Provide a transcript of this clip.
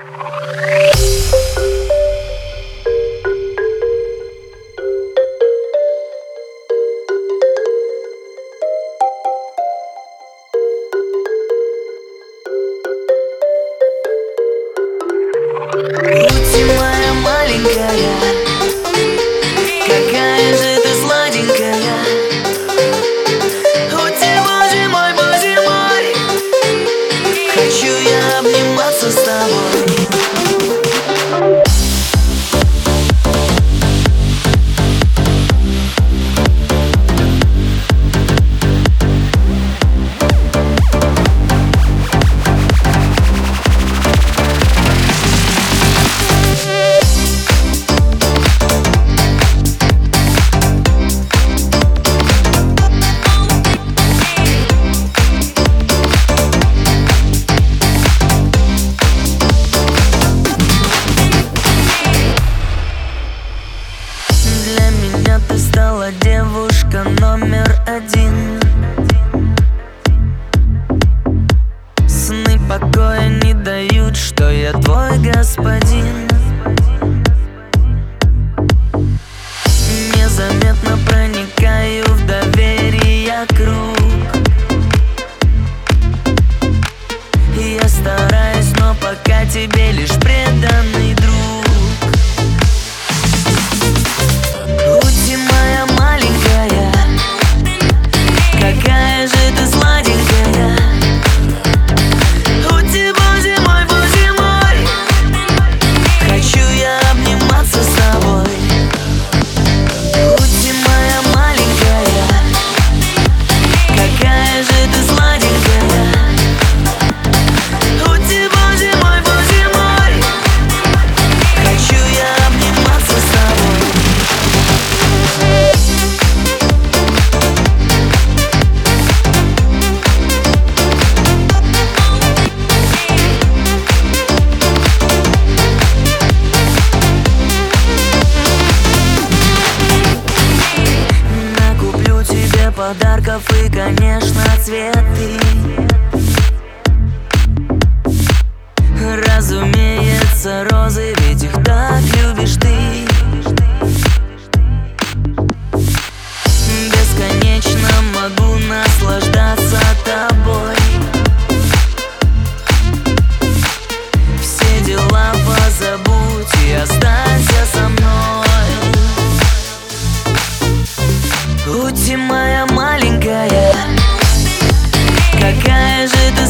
Yeah. покоя не дают, что я твой господин. Незаметно проникаю в доверие круг. Я стараюсь, но пока тебе лишь подарков и, конечно, цветы. Какая, какая же ты